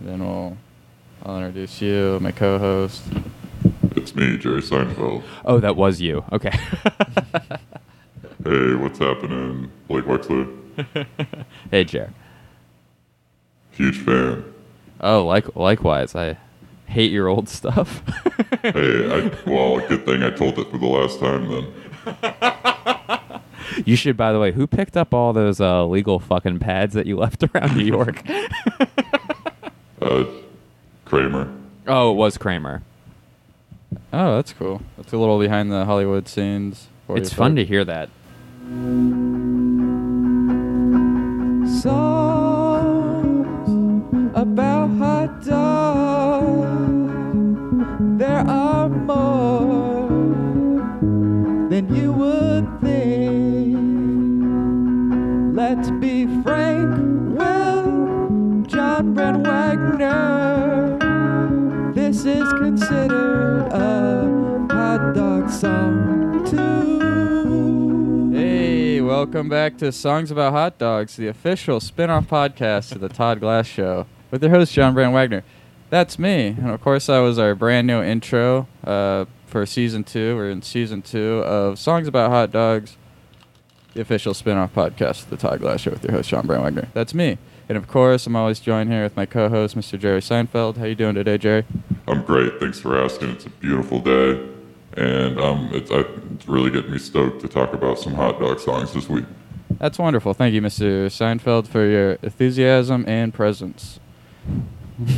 then we'll I'll introduce you, my co-host. It's me, Jerry Seinfeld. Oh, that was you. Okay. Hey, what's happening? Blake Wexler, hey, Jer. huge fan. Oh, like likewise. I hate your old stuff. Hey, I, well, good thing I told it for the last time then. you should, by the way, who picked up all those uh, legal fucking pads that you left around New York? Uh, Kramer. oh, it was Kramer. Oh, that's cool. That's a little behind the Hollywood scenes. for It's you fun to hear that. Wagner. This is considered a hot dog song too. Hey, welcome back to Songs About Hot Dogs, the official spin-off podcast of the Todd Glass Show, with your host John Brand Wagner. That's me, and of course, that was our brand new intro uh, for season two. We're in season two of Songs About Hot Dogs, the official spin-off podcast of the Todd Glass Show with your host John Brand Wagner. That's me, and of course, I'm always joined here with my co-host Mr. Jerry Seinfeld. How you doing today, Jerry? I'm great. Thanks for asking. It's a beautiful day, and um, it's, I, it's really getting me stoked to talk about some hot dog songs this week. That's wonderful. Thank you, Mr. Seinfeld, for your enthusiasm and presence.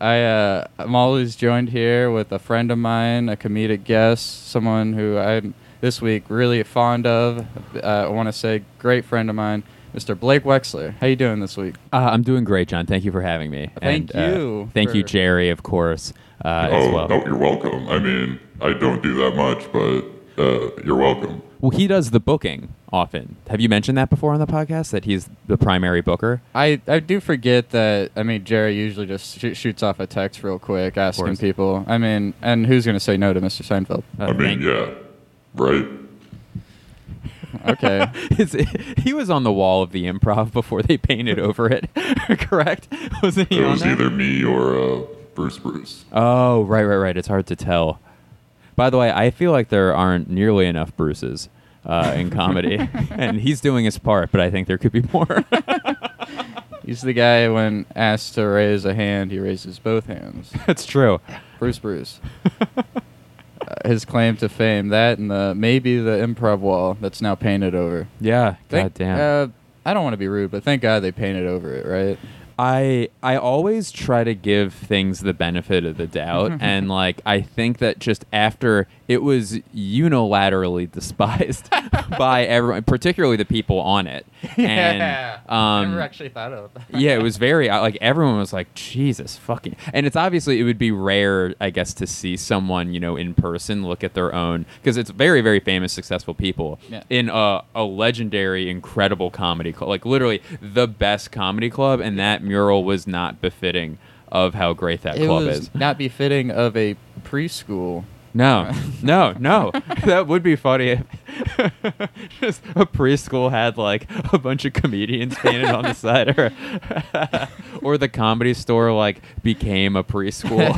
I uh, I'm always joined here with a friend of mine, a comedic guest, someone who I'm this week really fond of. Uh, I want to say, great friend of mine, Mr. Blake Wexler. How you doing this week? Uh, I'm doing great, John. Thank you for having me. Thank And, uh, you thank you, Jerry, of course, uh, oh, as well. no, you're welcome. I mean, I don't do that much, but uh, you're welcome. Well, he does the booking often. Have you mentioned that before on the podcast that he's the primary booker? I, I do forget that. I mean, Jerry usually just sh- shoots off a text real quick asking people. I mean, and who's going to say no to Mr. Seinfeld? Uh, I mean, thank- yeah, right? Okay. His- he was on the wall of the improv before they painted over it. Correct? Wasn't he It on was that? either me or uh, Bruce Bruce. Oh, right, right, right. It's hard to tell. By the way, I feel like there aren't nearly enough Bruces uh, in comedy, and he's doing his part, but I think there could be more. He's the guy when asked to raise a hand, he raises both hands. That's true. Bruce Bruce. Uh, his claim to fame, that and the maybe the improv wall that's now painted over. Yeah. Thank- God damn. Uh, I don't want to be rude, but thank God they painted over it, right? I I always try to give things the benefit of the doubt, and like I think that just after it was unilaterally despised by everyone, particularly the people on it. And, um, I never actually thought of that. yeah, it was very uh, like everyone was like Jesus fucking, and it's obviously it would be rare, I guess, to see someone you know in person look at their own because it's very very famous, successful people Yeah. in a, a legendary, incredible comedy club, like literally the best comedy club, and that mural was not befitting of how great that It club was is. not befitting of a preschool. No, no, no. that would be funny if just a preschool had like a bunch of comedians painted on the side, or or the comedy store like became a preschool.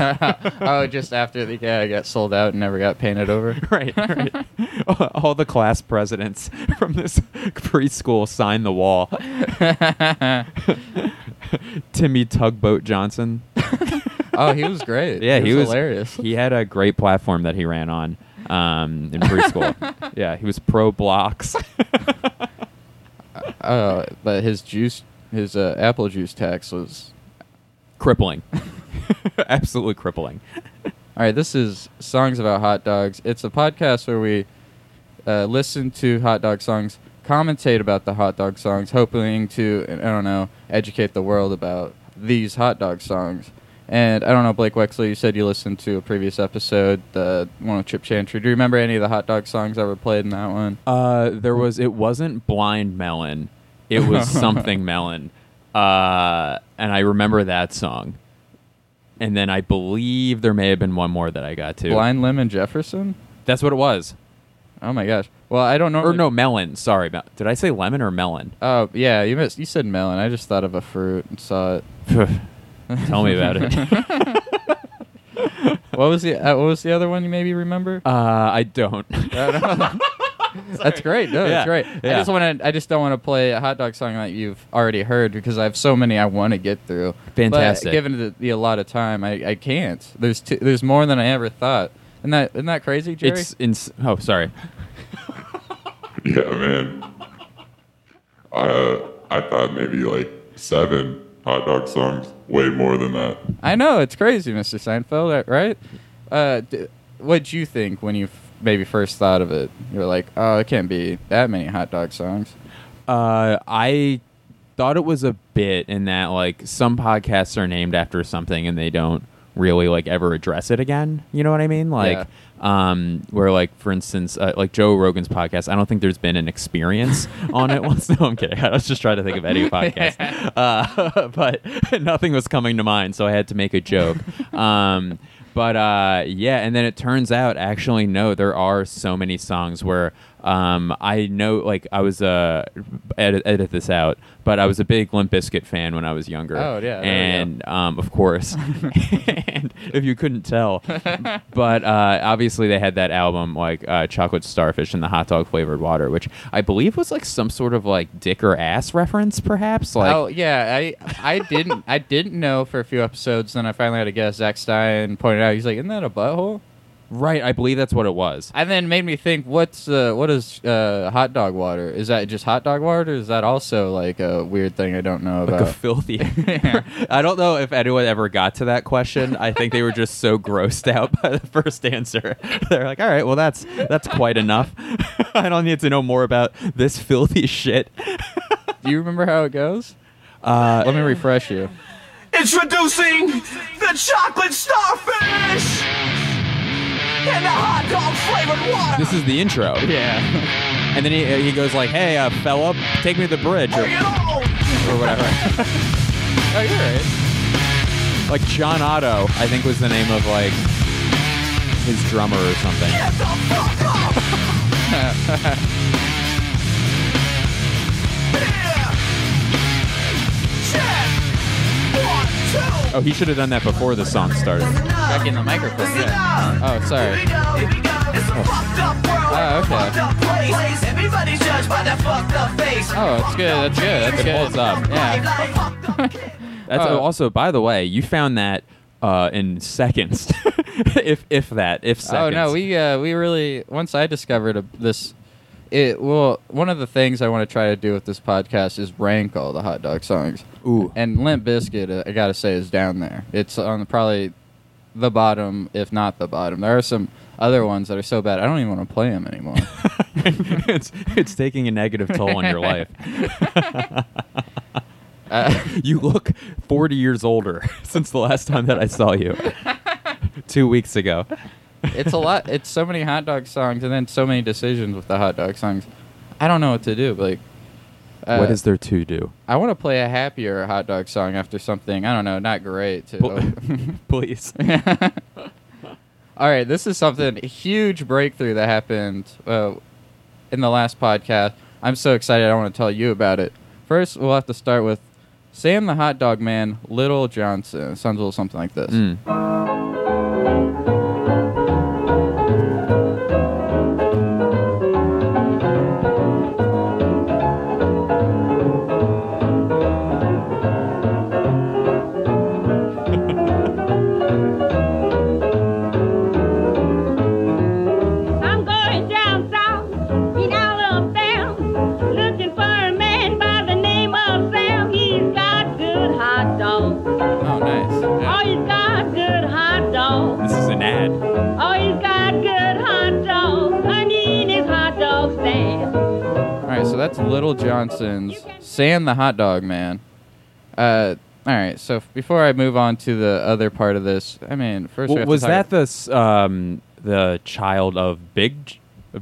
oh, just after the guy got sold out and never got painted over. right, right. All the class presidents from this preschool signed the wall. Timmy Tugboat Johnson. oh, he was great. Yeah, he was hilarious. He had a great platform that he ran on um, in preschool. yeah, he was pro blocks. Uh, but his juice, his uh, apple juice tax was. crippling. Absolutely crippling. All right, this is songs about hot dogs. It's a podcast where we uh, listen to hot dog songs, commentate about the hot dog songs, hoping to I don't know educate the world about these hot dog songs. And I don't know, Blake Wexler, you said you listened to a previous episode, the one with Chip Chantry. Do you remember any of the hot dog songs that were played in that one? Uh, there was. It wasn't blind melon. It was something melon. Uh, and I remember that song. And then I believe there may have been one more that I got to. Blind Lemon Jefferson? That's what it was. Oh my gosh. Well, I don't know. or no melon. Sorry, mel- did I say lemon or melon? Oh yeah, you missed. You said melon. I just thought of a fruit and saw it. Tell me about it. What was the uh, What was the other one you maybe remember? uh, I don't. That's great. No, Yeah, that's great. I yeah. just want to. I just don't want to play a hot dog song that you've already heard because I have so many I want to get through. Fantastic. But given the, the of time, I, I can't. There's there's more than I ever thought. Isn't that isn't that crazy, Jerry? It's ins- oh, sorry. Yeah, man. I I thought maybe like seven hot dog songs, way more than that. I know it's crazy, Mr. Seinfeld. uh, Right? Uh, d- what'd you think when you f- maybe first thought of it? You were like, oh, it can't be that many hot dog songs. Uh, I thought it was a bit in that like some podcasts are named after something and they don't really like ever address it again. You know what I mean? Like, um, where like for instance, uh, like Joe Rogan's podcast, I don't think there's been an experience on it once. No, I'm kidding. I was just trying to think of any podcast, uh, but nothing was coming to mind, so I had to make a joke. Um, but uh, yeah, and then it turns out actually no, there are so many songs where um, I know like I was uh edit, edit this out, but I was a big Limp Bizkit fan when I was younger. Oh, yeah, there we go. and um, of course, and if you couldn't tell, but uh, obviously they had that album like uh, Chocolate Starfish and the hot dog flavored water, which I believe was like some sort of like dick or ass reference, perhaps. Like oh yeah, I I didn't I didn't know for a few episodes. Then I finally had to guess. Zach Stein pointed out. He's like, "Isn't that a butthole?" Right, I believe that's what it was. And then made me think, what's uh, what is uh, hot dog water? Is that just hot dog water? Or is that also like a weird thing I don't know like a about? filthy. I don't know if anyone ever got to that question. I think they were just so grossed out by the first answer. They're like, "All right, well that's that's quite enough. I don't need to know more about this filthy shit." Do you remember how it goes? Uh, Let me refresh you. Introducing the chocolate starfish and the hot dog flavored water. this is the intro, Yeah. and then he, he goes like, "Hey, uh, fella, take me to the bridge," or, Bring it on. or whatever. oh, you're right. like John Otto, I think was the name of like his drummer or something. Get the fuck off. Oh, he should have done that before the song started. Back in the microphone. Yeah. Oh, sorry. Here we go, here we go. It's a fucked up world. Oh, okay. Fucked up place. Everybody's judged by that fucked up face. Oh, that's good. That's good. That's It good. holds up. Yeah. That's Oh. also, by the way, you found that uh, in seconds, if if that, if seconds. Oh no, we uh, we really once I discovered a, this. It well, one of the things I want to try to do with this podcast is rank all the hot dog songs. Ooh. And Limp Bizkit, uh, I gotta say, is down there. It's on probably the bottom, if not the bottom. There are some other ones that are so bad I don't even want to play them anymore. it's it's taking a negative toll on your life. uh, You look 40 years older since the last time that I saw you. Two weeks ago. It's a lot. It's so many hot dog songs, and then so many decisions with the hot dog songs. I don't know what to do. Like, uh, what is there to do? I want to play a happier hot dog song after something. I don't know, not great. To, Please. All right, this is something huge breakthrough that happened uh, in the last podcast. I'm so excited. I want to tell you about it. First, we'll have to start with Sam the Hot Dog Man, Little Johnson. It sounds a little something like this. Mm. Oh, he's got good hot dogs. This is an ad. Oh, he's got good hot dogs. I need his hot dog stand. All right, so that's Little Johnson's Sam the Hot Dog Man. Uh, all right, so f- before I move on to the other part of this, I mean, first we W- have to was talk- that the s- um, the child of Big J-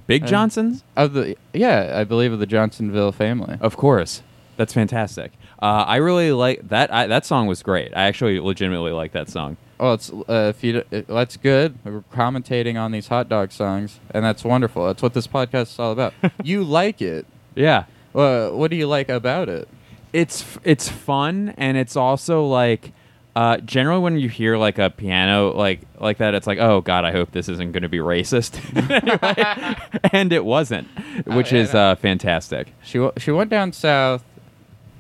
Big Uh, Johnson's? of the yeah, I believe of the Johnsonville family. Of course. That's fantastic. Uh, I really like that. I, that song was great. I actually legitimately like that song. Well, it's uh, if you it, that's good. We're commentating on these hot dog songs, and that's wonderful. That's what this podcast is all about. you like it. Yeah. Well, what do you like about it? it's it's fun and it's also like uh, generally when you hear like a piano like like that it's like oh god i hope this isn't going to be racist Anyway, and it wasn't which yeah, is no. uh, fantastic She w- she went down south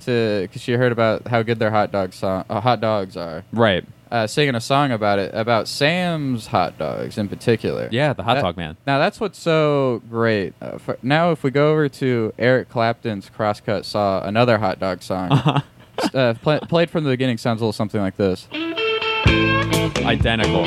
to because she heard about how good their hot dog song uh, hot dogs are. right Uh, singing a song about it about Sam's hot dogs in particular. yeah the hot That- dog man Now that's what's so great. Uh, for, now, if we go over to Eric Clapton's Crosscut Saw, another hot dog song, s- uh, play, played from the beginning, sounds a little something like this. identical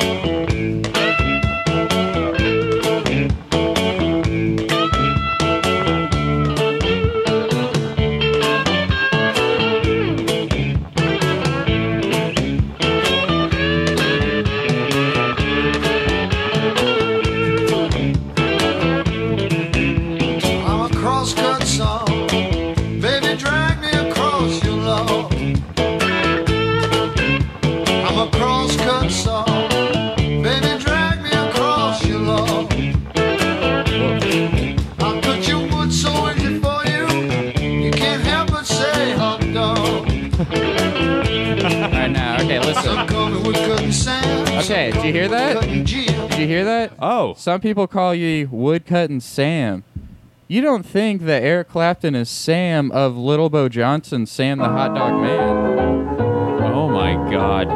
Okay, did you hear that? Did you hear that? oh Some people call you Woodcutting Sam. You don't think that Eric Clapton is Sam of Little Bo Johnson, Sam the Hot Dog Man? oh my god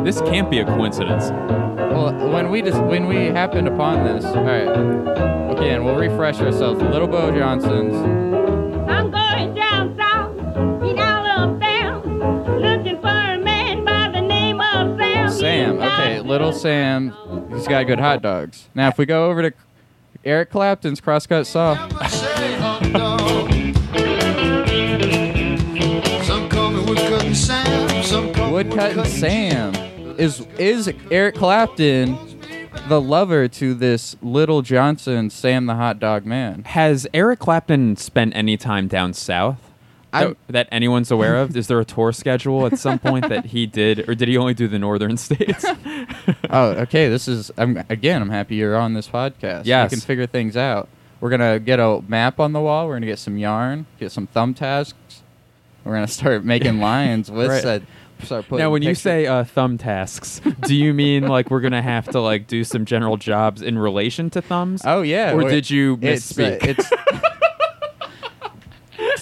this can't be a coincidence Well, when we just when we happened upon this, all right. Again, we'll refresh ourselves. Little Bo Johnson's. Little Sam. He's got good hot dogs. Now, if we go over to Eric Clapton's Crosscut Saw, Never say hot dog. Some call me Sam. Some call me Woodcutting Sam is is Eric Clapton the lover to this Little Johnson, Sam the Hot Dog Man? has eric clapton spent any time down south I'm- that, that anyone's aware of is there a tour schedule at some point that he did or did he only do the northern states Oh, okay. This is I'm again. I'm happy you're on this podcast. Yeah, we can figure things out. We're gonna get a map on the wall. We're gonna get some yarn, get some thumbtacks. We're gonna start making lines with Right. said. Start putting now when you say uh, thumb tasks do you mean like we're gonna have to like do some general jobs in relation to thumbs oh yeah, or did you it's, uh, misspeak it's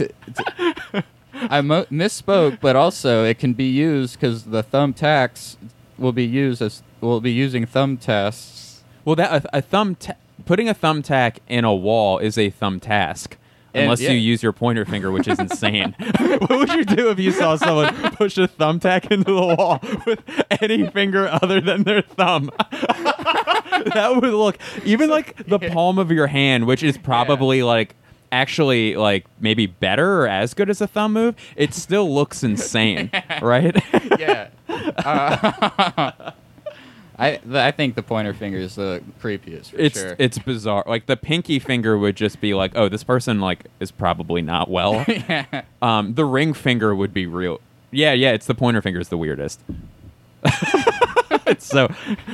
I mo- misspoke, but also it can be used because the thumbtacks will be used as will be using thumb tests. well that a, a thumb ta- putting a thumbtack in a wall is a thumb task And- unless yeah. you use your pointer finger which is insane what would you do if you saw someone push a thumbtack into the wall with any finger other than their thumb that would look even like the palm of your hand which is probably like actually like maybe better or as good as a thumb move it still looks insane right yeah. Uh, I th- I think the pointer finger is the creepiest. For it's sure. it's bizarre like the pinky finger would just be like oh this person like is probably not well yeah. um the ring finger would be real yeah yeah it's the pointer finger is the weirdest so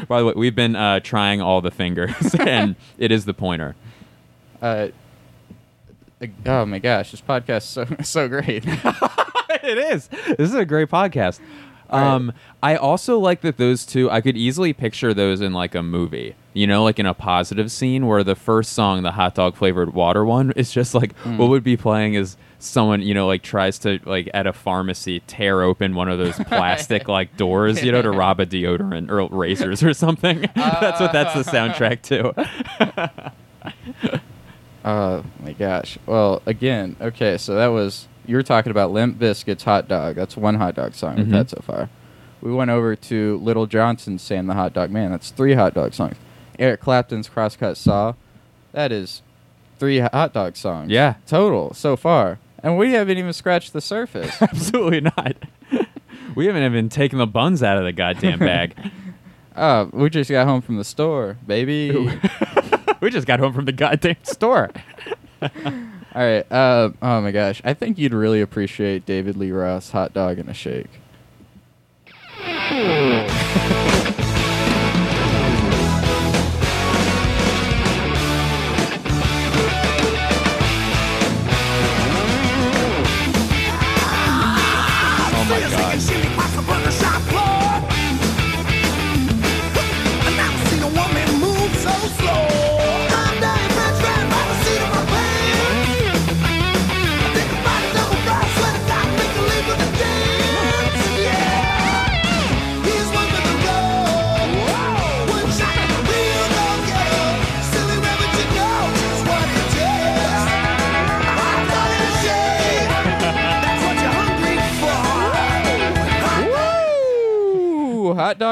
by the way we've been uh trying all the fingers and it is the pointer Uh, oh my gosh, this podcast is so so great. it is. This is a great podcast. Um, I also like that those two. I could easily picture those in like a movie. You know, like in a positive scene where the first song, the hot dog flavored water one, is just like what would be playing is someone you know like tries to like at a pharmacy tear open one of those plastic like doors you know to rob a deodorant or razors or something that's what that's the soundtrack to Oh my gosh. Well, again, okay, so that was you were talking about Limp Bizkit's Hot Dog. That's one hot dog song we've had mm-hmm. so far. We went over to Little Johnson's Sam the Hot Dog Man. That's three hot dog songs. Eric Clapton's Crosscut Saw. That is three hot dog songs. Yeah. Total so far. And we haven't even scratched the surface. absolutely not we haven't even taken the buns out of the goddamn bag Oh, we just got home from the store, baby. We just got home from the goddamn store. All right. Uh, oh my gosh, I think you'd really appreciate David Lee Roth hot dog and a shake.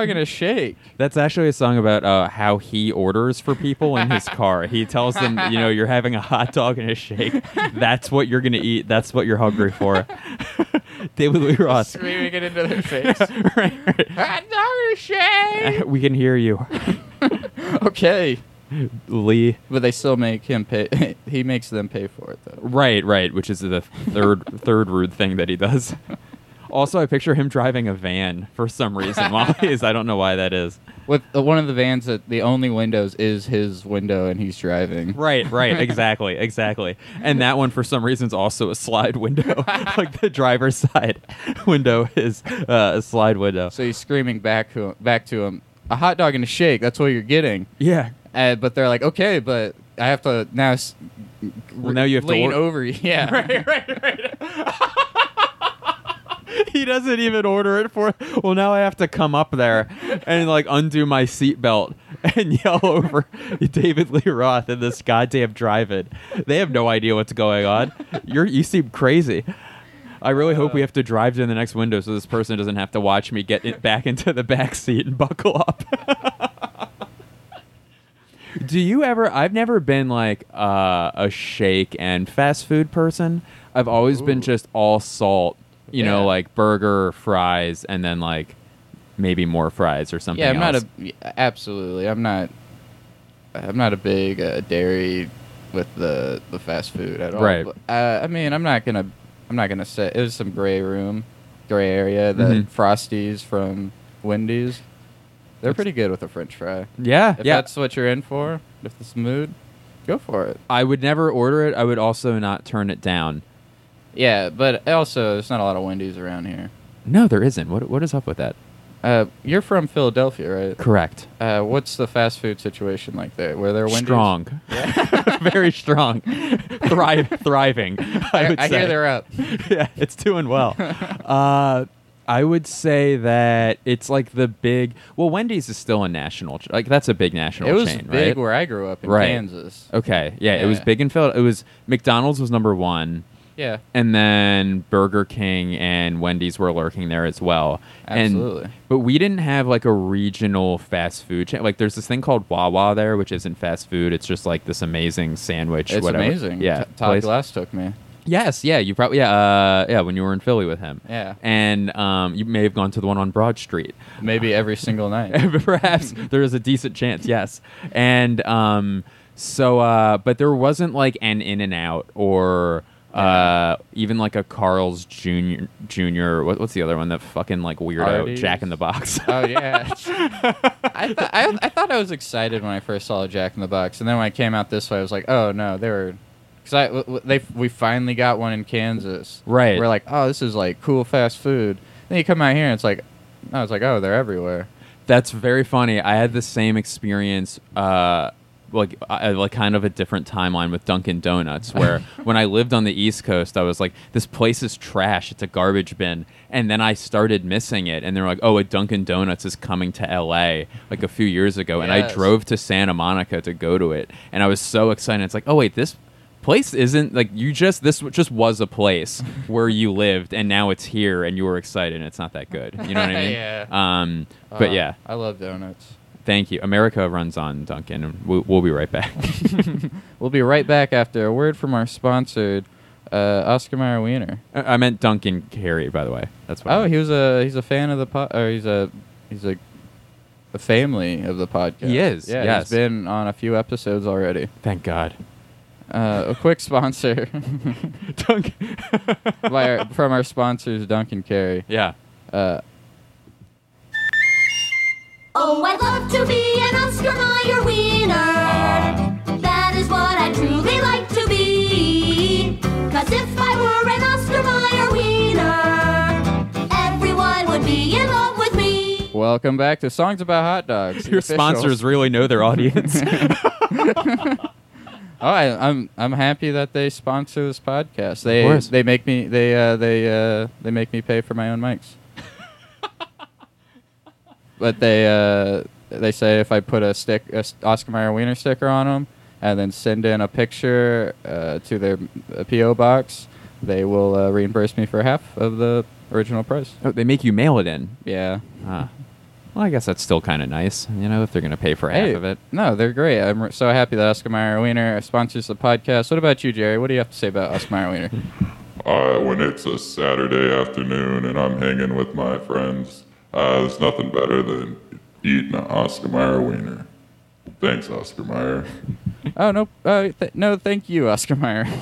Ooh, hot dog and a shake. That's actually a song about uh, how he orders for people in his car. He tells them, you know, you're having a hot dog and a shake. That's what you're gonna eat. That's what you're hungry for. David Lee Roth. Screaming it into their face. right, right. hot dog and a shake. We can hear you, okay. Lee. But they still make him pay. he makes them pay for it though. Right, right. Which is the third third rude thing that he does. Also, I picture him driving a van for some reason while he is. I don't know why that is. With uh, one of the vans that the only windows is his window and he's driving. Right, right, exactly, exactly. And that one, for some reason, is also a slide window. like the driver's side window is uh, a slide window. So he's screaming back to him, back to him, a hot dog and a shake. That's what you're getting. Yeah. Uh, but they're like, okay, but I have to now. S- Well, now you have to lean over. Yeah. right, right, right. he doesn't even order it for. Well, now I have to come up there and like undo my seatbelt and yell over David Lee Roth in this goddamn drive-in. They have no idea what's going on. You're you seem crazy. I really hope we have to drive to the next window so this person doesn't have to watch me get it back into the back seat and buckle up. Do you ever? I've never been like uh, a shake and fast food person. I've always been just all salt. You know, like burger, fries, and then like maybe more fries or something. Yeah, I'm not a absolutely. I'm not. I'm not a big uh, dairy with the the fast food at all. Right. But, Uh, I mean, I'm not gonna. I'm not gonna say there's some gray room, gray area. The Mhm. Frosties from Wendy's, they're pretty good with a French fry. Yeah, If yeah. that's what you're in for, if this mood, go for it. I would never order it. I would also not turn it down. Yeah, but also there's not a lot of Wendy's around here. No, there isn't. What What is up with that? Uh, you're from Philadelphia, right? Correct. Uh, what's the fast food situation like there? There Wendy's? Strong. Very strong. Thrive, thriving. I, I, I hear they're up. yeah, it's doing well. uh, I would say that it's like the big. Well, Wendy's is still a national. ch- Like that's a big national It was chain, big right? where I grew up in Right. Kansas. Okay, yeah, it was big in Philadelphia. It was McDonald's was number one, Yeah, and then Burger King and Wendy's were lurking there as well. Absolutely. And, but we didn't have like a regional fast food chain. Like there's this thing called Wawa there, which isn't fast food. It's just like this amazing sandwich. it's whatever. amazing. Yeah, T- Todd. Glass took me. Yes, yeah, you probably yeah, uh, yeah, when you were in Philly with him. Yeah. And um, you may have gone to the one on Broad Street. Maybe every single night. Perhaps there is a decent chance, yes. And um, so, uh, but there wasn't like an In and Out or uh, even like a Carl's Junior. Junior. What, what's the other one? The fucking like weirdo Arby's? Jack in the Box. oh yeah. I, th- I I thought I was excited when I first saw a Jack in the Box, and then when I came out this way, I was like, oh no, they were. Because I w- w- they we finally got one in Kansas. Right. We're like, oh, this is like cool fast food. Then you come out here and it's like, I was like, oh, they're everywhere. That's very funny. I had the same experience, uh, like uh, like kind of a different timeline with Dunkin' Donuts, where when I lived on the East Coast, I was like, "This place is trash. It's a garbage bin." And then I started missing it, and they're like, "Oh, a Dunkin' Donuts is coming to L.A. like a few years ago," and I drove to Santa Monica to go to it, and I was so excited. It's like, "Oh wait, this." place isn't like you just this just was a place where you lived and now it's here and you were excited and it's not that good you know what i mean Yeah. um but Uh, yeah I love donuts. Thank you. America runs on Duncan, and we'll, we'll be right back. We'll be right back after a word from our sponsored, uh, Oscar Mayer Wiener. I I meant Duncan Carey, by the way. That's what. I Oh, meant. he was a he's a fan of the pod, or he's a he's a a family of the podcast. He is, Yeah, yes. he's been on a few episodes already. thank God. Uh, a quick sponsor Dunk. by our, from our sponsors, Duncan Carey. yeah. Uh, Oh, I'd love to be an Oscar Mayer wiener. That is what I truly like to be. Cause if I were an Oscar Mayer wiener, everyone would be in love with me. welcome back to Songs About Hot Dogs. Your official- sponsors really know their audience. Oh, I, I'm I'm happy that they sponsor this podcast. They course. they make me they uh, they uh, they make me pay for my own mics. But they uh, they say if I put a stick a S- Oscar Mayer Wiener sticker on them and then send in a picture uh, to their uh, PO box, they will uh, reimburse me for half of the original price. oh, they make you mail it in. Yeah. Ah. Well, I guess that's still kind of nice, you know, if they're going to pay for half Hey, of it. No, they're great. I'm r- so happy that Oscar Mayer Wiener sponsors the podcast. What about you, Jerry? What do you have to say about Oscar Mayer Wiener? Uh, when it's a Saturday afternoon and I'm hanging with my friends, uh, there's nothing better than eating an Oscar Mayer wiener. Thanks, Oscar Mayer. Oh no, uh, th- no, thank you, Oscar Mayer.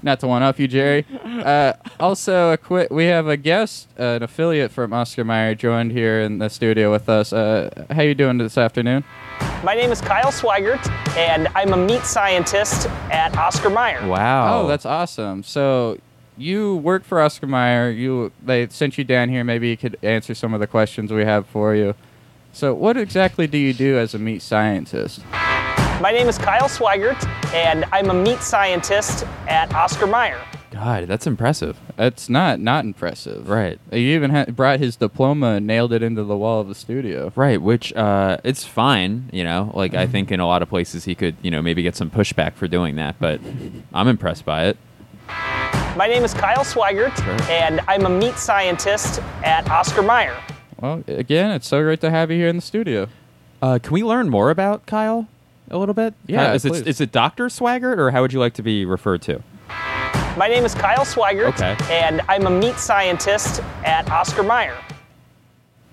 Not to one up you, Jerry. Uh, also, a quick, we have a guest, uh, an affiliate from Oscar Mayer, joined here in the studio with us. Uh, how you doing this afternoon? My name is Kyle Swigert, and I'm a meat scientist at Oscar Mayer. Wow. Oh, that's awesome. So you work for Oscar Mayer. You they sent you down here. Maybe you could answer some of the questions we have for you. So, what exactly do you do as a meat scientist? My name is Kyle Swigert, and I'm a meat scientist at Oscar Mayer. God, that's impressive. That's not not impressive. Right. He even ha- brought his diploma and nailed it into the wall of the studio. Right, which uh, it's fine, you know. Like Mm-hmm. I think in a lot of places he could, you know, maybe get some pushback for doing that, but I'm impressed by it. My name is Kyle Swigert, Sure. and I'm a meat scientist at Oscar Mayer. Well, again, it's so great to have you here in the studio. Uh, can we learn more about Kyle a little bit? Yeah, Uh, is please. it is it Doctor Swigert, or how would you like to be referred to? My name is Kyle Swigert, Okay. and I'm a meat scientist at Oscar Mayer.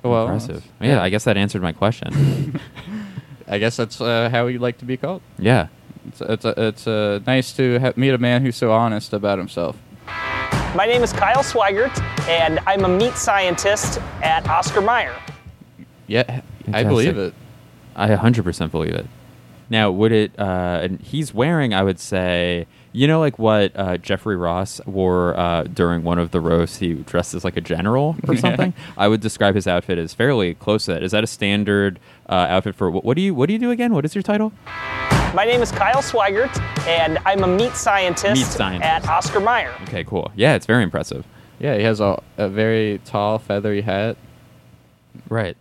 Well, Impressive. Yeah, I guess that answered my question. I guess that's uh, how you'd like to be called. yeah. It's it's, it's uh, nice to ha- meet a man who's so honest about himself. My name is Kyle Swigert, and I'm a meat scientist at Oscar Mayer. Yeah, I believe it. I 100% believe it. Now, would it, uh, and he's wearing, I would say, you know, like what uh, Jeffrey Ross wore uh, during one of the roasts? He dressed as like a general or something. I would describe his outfit as fairly close to that. Is that a standard uh, outfit for what, what do you what do you do again? What is your title? My name is Kyle Swigert, and I'm a meat scientist, Meat scientist. at Oscar Mayer. Okay, cool. Yeah, it's very impressive. Yeah, he has a, a very tall, feathery hat. Right.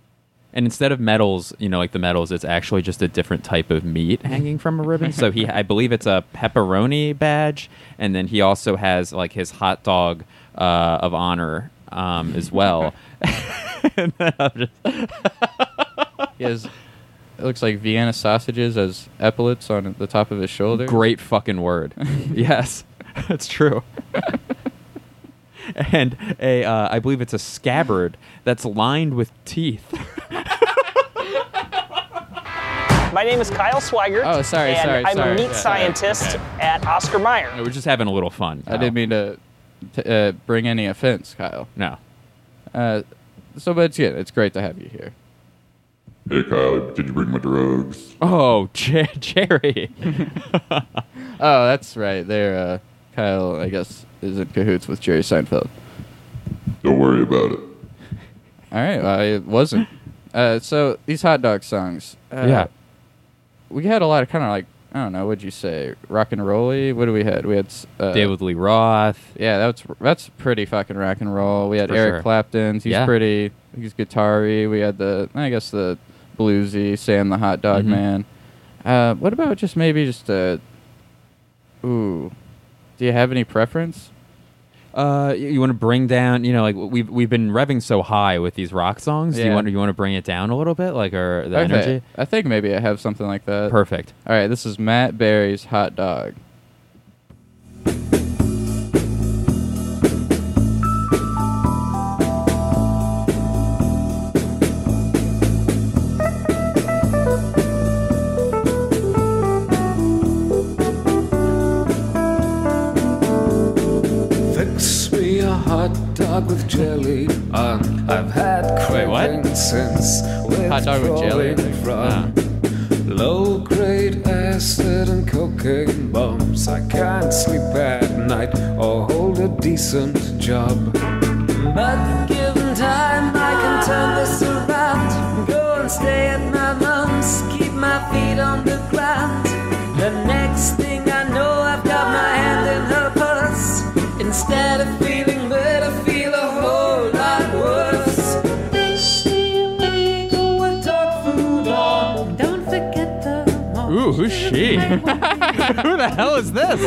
And instead of medals, you know, like the medals, it's actually just a different type of meat hanging from a ribbon. So he, I believe it's a pepperoni badge, and then he also has like his hot dog uh, of honor um, as well. And then I'm just- He has, it looks like Vienna sausages as epaulets on the top of his shoulder. Great fucking word. yes, that's true. and a, uh, I believe it's a scabbard that's lined with teeth. My name is Kyle Swigert. Oh, sorry, and sorry, I'm sorry. a meat Yeah, scientist okay. at Oscar Mayer. We're just having a little fun. I didn't mean to t- uh, bring any offense, Kyle. No. Uh, so, but it's good. It's great to have you here. Hey, Kyle, did you bring my drugs? Oh, Jer- Jerry. Oh, that's right. There, uh, Kyle, I guess, is in cahoots with Jerry Seinfeld. Don't worry about it. All right, well, I wasn't. Uh, so these hot dog songs. Uh, Yeah. We had a lot of kind of like I don't know. What'd you say? Rock and rolly. What do we had? We had uh, David Lee Roth. Yeah, that's that's pretty fucking rock and roll. We had For Eric sure. Clapton's. He's Yeah. pretty. He's guitar-y. We had the I guess the bluesy Sam the Hot Dog Mhm. Man. Uh, what about just maybe just a? Ooh, do you have any preference? Uh, you, want to bring down, you know, like we've we've been revving so high with these rock songs. Do you want you want to bring it down a little bit, like or the Okay, energy? I think maybe I have something like that. Perfect. All right, this is Matt Berry's Hot Dog. Wait, what? cravings since Hot dog with jelly? withdrawing from low grade acid and cocaine bombs. I can't sleep at night or hold a decent job. But given time, I can turn this around. Go and stay at my mom's, keep my feet on the ground. Who's? Who the hell is this?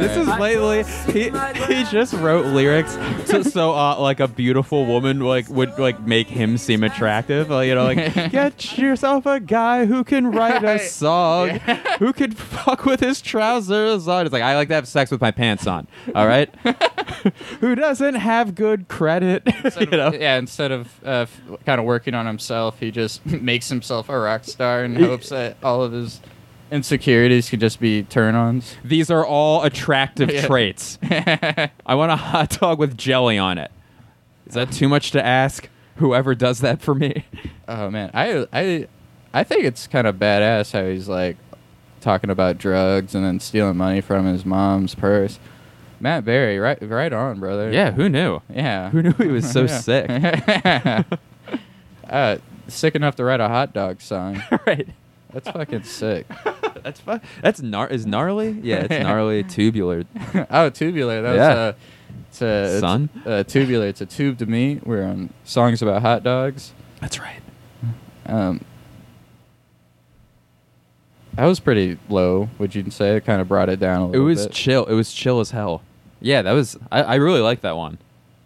This is lately he he just wrote lyrics so, so uh, like a beautiful woman like would like make him seem attractive like, you know like get yourself a guy who can write a song who can fuck with his trousers on. It's like I like to have sex with my pants on all right who doesn't have good credit? You know? Yeah, instead of uh, f- kind of working on himself, he just makes himself a rock star and hopes that all of his insecurities could just be turn-ons. these are all attractive Yeah. traits I want a hot dog with jelly on it is that too much to ask whoever does that for me Oh man, I I I think it's kind of badass how he's like talking about drugs and then stealing money from his mom's purse. Matt Berry, right right on, brother. yeah who knew Yeah. Who knew he was so sick? uh, sick enough to write a hot dog song. right. That's fucking sick. That's fun. That's gnar- is gnarly. Yeah, it's gnarly tubular. oh, tubular. That Yeah. was uh, it's a it's, Son? Uh, tubular. It's a tube to me. We're on songs about hot dogs. That's right. Um, that was pretty low. Would you say? It kind of brought it down a little bit. It little was bit. chill. It was chill as hell. Yeah, that was. I, I really like that one.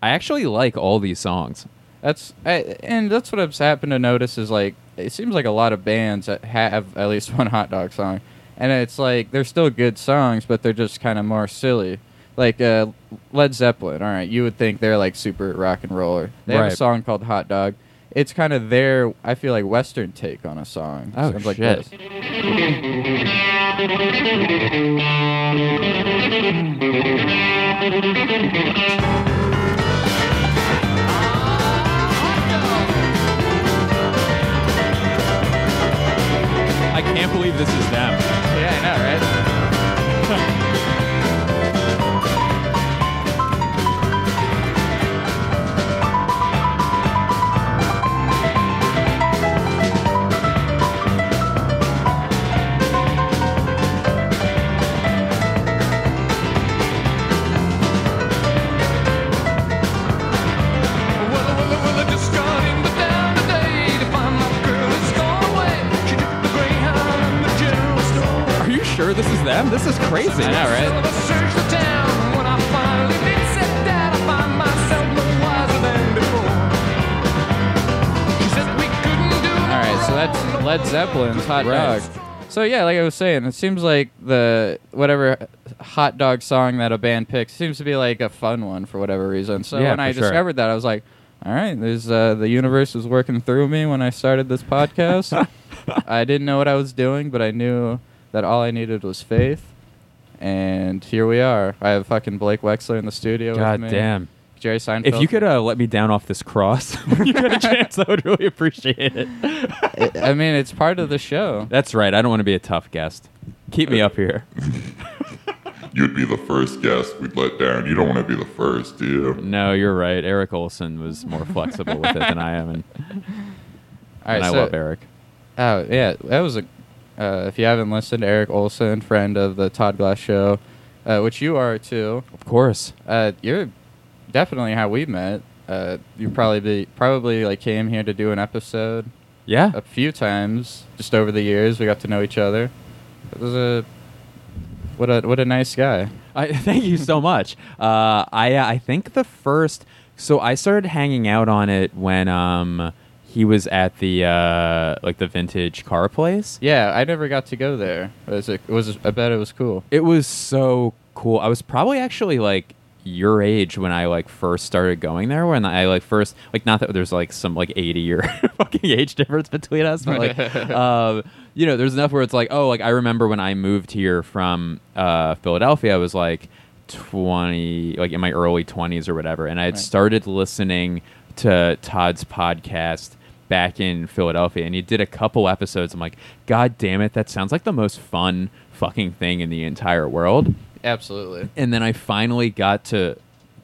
I actually like all these songs. That's I, and that's what I've happened to notice is like it seems like a lot of bands that have at least one hot dog song, and it's like they're still good songs, but they're just kind of more silly. Like uh, Led Zeppelin, all right, you would think they're like super rock and roller. They have Right. a song called Hot Dog. It's kind of their, I feel like Western take on a song. Oh, Sounds like shit. this. I can't believe this is them. Yeah, I know, sure this is them? This is crazy. I know, right? All right, so that's Led Zeppelin's Hot Right. Dog. So yeah, like I was saying, it seems like the whatever hot dog song that a band picks seems to be like a fun one for whatever reason. So Yeah, when for I sure. discovered that, I was like, all right, there's uh, the universe was working through me when I started this podcast. I didn't know what I was doing, but I knew that all I needed was faith. And here we are. I have fucking Blake Wexler in the studio. God with me. damn. Jerry Seinfeld. If you could uh, let me down off this cross when you get a chance, I would really appreciate it. I mean, it's part of the show. That's right. I don't want to be a tough guest. Keep me up here. You'd be the first guest we'd let down. You don't want to be the first, do you? No, you're right. Eric Olson was more flexible with it than I am, and, All right, and I so, love Eric. Oh yeah, that was a. Uh, if you haven't listened, Eric Olson, friend of the Todd Glass Show, uh, which you are too. Of course. Uh, you're definitely how we met. Uh, you probably be probably like came here to do an episode Yeah. a few times just over the years. We got to know each other. It was a what a what a nice guy. I thank you so much. Uh, I I think the first so I started hanging out on it when um he was at the uh like the vintage car place. Yeah, I never got to go there. Was it, it was I bet it was cool. It was so cool. I was probably actually like your age when I like first started going there. When I like first like not that there's like some like eighty year fucking age difference between us, but like um, you know, there's enough where it's like, oh, like I remember when I moved here from uh, Philadelphia, I was like 20, like in my early 20s or whatever, and I had Right. started listening to Todd's podcast back in Philadelphia, and he did a couple episodes. I'm like, God damn it, that sounds like the most fun fucking thing in the entire world. Absolutely. And then I finally got to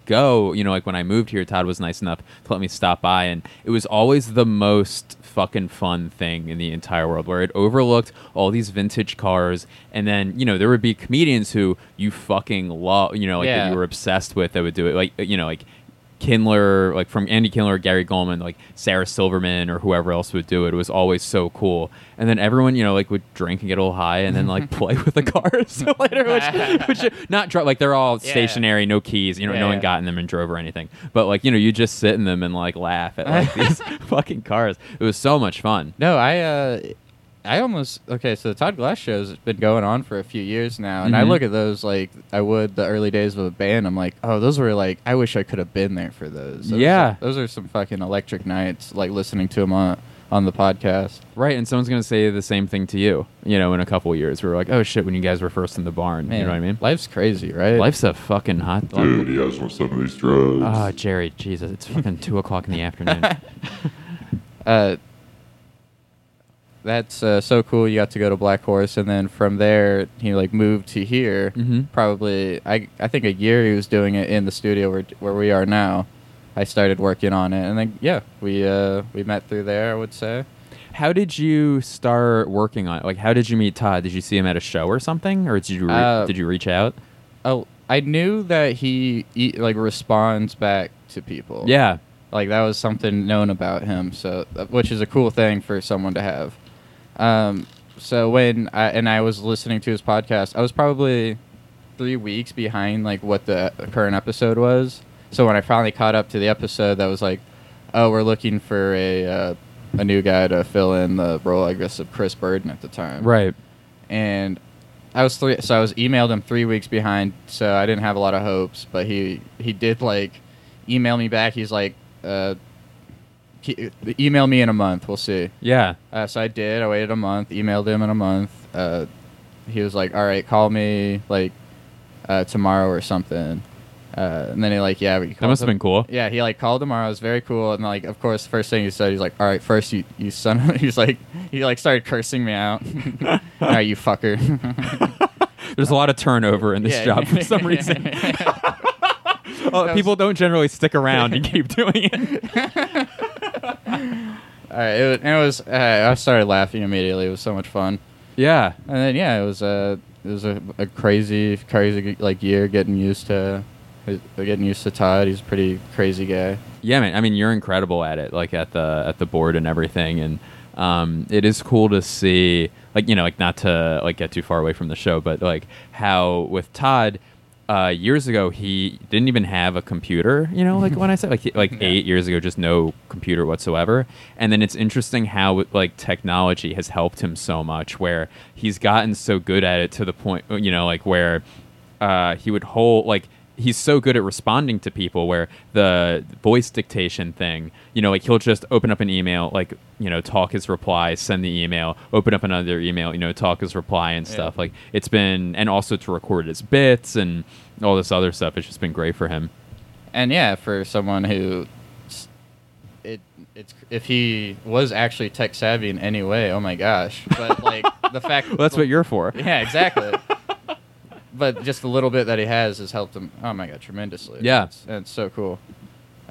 go, you know, like when I moved here, Todd was nice enough to let me stop by, and it was always the most fucking fun thing in the entire world where it overlooked all these vintage cars and then you know there would be comedians who you fucking love you know like that you were obsessed with that would do it like you know like Kindler, like from Andy Kindler, Gary Gulman, like Sarah Silverman or whoever else would do it. It was always so cool. And then everyone, you know, like would drink and get a little high and then like play with the cars later, which, which not dri- like they're all Yeah. stationary, no keys, you know, Yeah, no one got in them and drove or anything. But like, you know, you just sit in them and like laugh at like these fucking cars. It was so much fun. No, I uh I almost okay, so the Todd Glass show's been going on for a few years now and I Mhm. look at those like I would the early days of a band. I'm like, "Oh, those were like I wish I could have been there for those." those Yeah. Are, those are some fucking electric nights like listening to them on on the podcast. Right. And someone's going to say the same thing to you, you know, in a couple years. We're like, oh shit, when you guys were first in the barn. Man, you know what I mean? Life's crazy, right? Life's a fucking hot. Dog. Dude, he has some of these drugs. Oh, Jerry, Jesus, it's fucking two o'clock in the afternoon. uh, that's uh, so cool. You got to go to Black Horse, and then from there he like moved to here. Mhm. Probably, I I think a year he was doing it in the studio where where we are now. I started working on it, and then yeah, we uh we met through there. I would say. How did you start working on it? Like, how did you meet Todd? Did you see him at a show or something, or did you re- Uh, did you reach out? Oh, I knew that he, he like responds back to people. Yeah, like that was something known about him so uh, which is a cool thing for someone to have um, so when I, and i was listening to his podcast i was probably three weeks behind like what the current episode was so when i finally caught up to the episode that was like oh we're looking for a uh, a new guy to fill in the role i guess of chris burden at the time right. and I was three, so I was emailed him three weeks behind, so I didn't have a lot of hopes. But he he did like email me back. He's like, uh, email me in a month. We'll see. Yeah, Uh, so I did. I waited a month. Emailed him in a month. Uh, he was like, all right, call me like uh, tomorrow or something. Uh, and then he like, yeah, that must have been cool. yeah, he like called tomorrow. It was very cool, and like, of course, the first thing he said, he's like, "All right, first you you son," of-" he's like, he like started cursing me out. All right, you fucker. There's a lot of turnover in this Yeah. job for some reason. Oh, people don't generally stick around and keep doing it. All right, it was, it was uh, I started laughing immediately. It was so much fun, Yeah, and then yeah, it was uh, it was a, a crazy, crazy like year getting used to getting used to Todd. He's a pretty crazy guy. yeah, man. I mean, you're incredible at it, like at the at the board and everything, and um, it is cool to see, like you know, like not to like get too far away from the show, but like how with Todd. Uh, years ago, he didn't even have a computer. You know, like when I said like like eight years ago, just no computer whatsoever. And then it's interesting how like technology has helped him so much, where he's gotten so good at it to the point, you know, like where uh, he would hold like he's so good at responding to people where the voice dictation thing you know like he'll just open up an email like you know talk his reply send the email open up another email you know talk his reply and stuff like it's been and also to record his bits and all this other stuff it's just been great for him And yeah, for someone who it it's if he was actually tech savvy in any way, oh my gosh! But like the fact well that's what you're for yeah exactly. But just the little bit that he has has helped him. Oh my god, tremendously. Yeah. it's, it's so cool.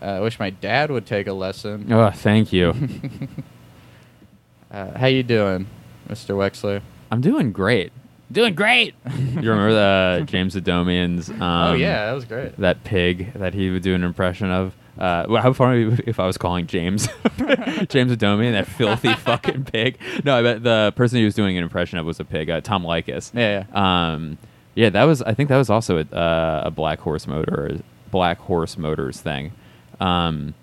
Uh, I wish my dad would take a lesson. oh thank you Uh, how you doing, Mr. Wexler? i'm doing great doing great you remember the james adomian's um, oh yeah, that was great. that pig that he would do an impression of. Uh, well, how funny would it be if I was calling James James Adomian that filthy fucking pig. No, I bet the person he was doing an impression of was a pig, uh, Tom Leykis. Yeah, yeah. Um, yeah, that was. I think that was also a, uh, a Black Horse Motor, Black Horse Motors thing. Um,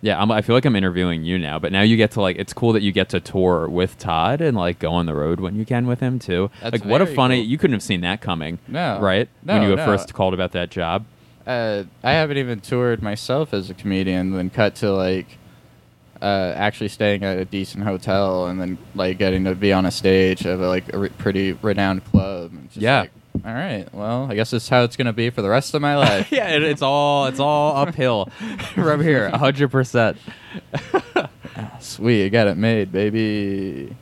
yeah, I'm, I feel like I'm interviewing you now, but now you get to like. It's cool that you get to tour with Todd and like go on the road when you can with him too. That's like, what a funny! cool. You couldn't have seen that coming. No. right? No, when you no. first called about that job. uh, I haven't even toured myself as a comedian. Then cut to like, uh, actually staying at a decent hotel and then like getting to be on a stage of like a re- pretty renowned club. And just Yeah. like, all right. Well, I guess this is how it's gonna be for the rest of my life. yeah, it, it's all it's all uphill from here, hundred percent. Sweet, I got it made, baby.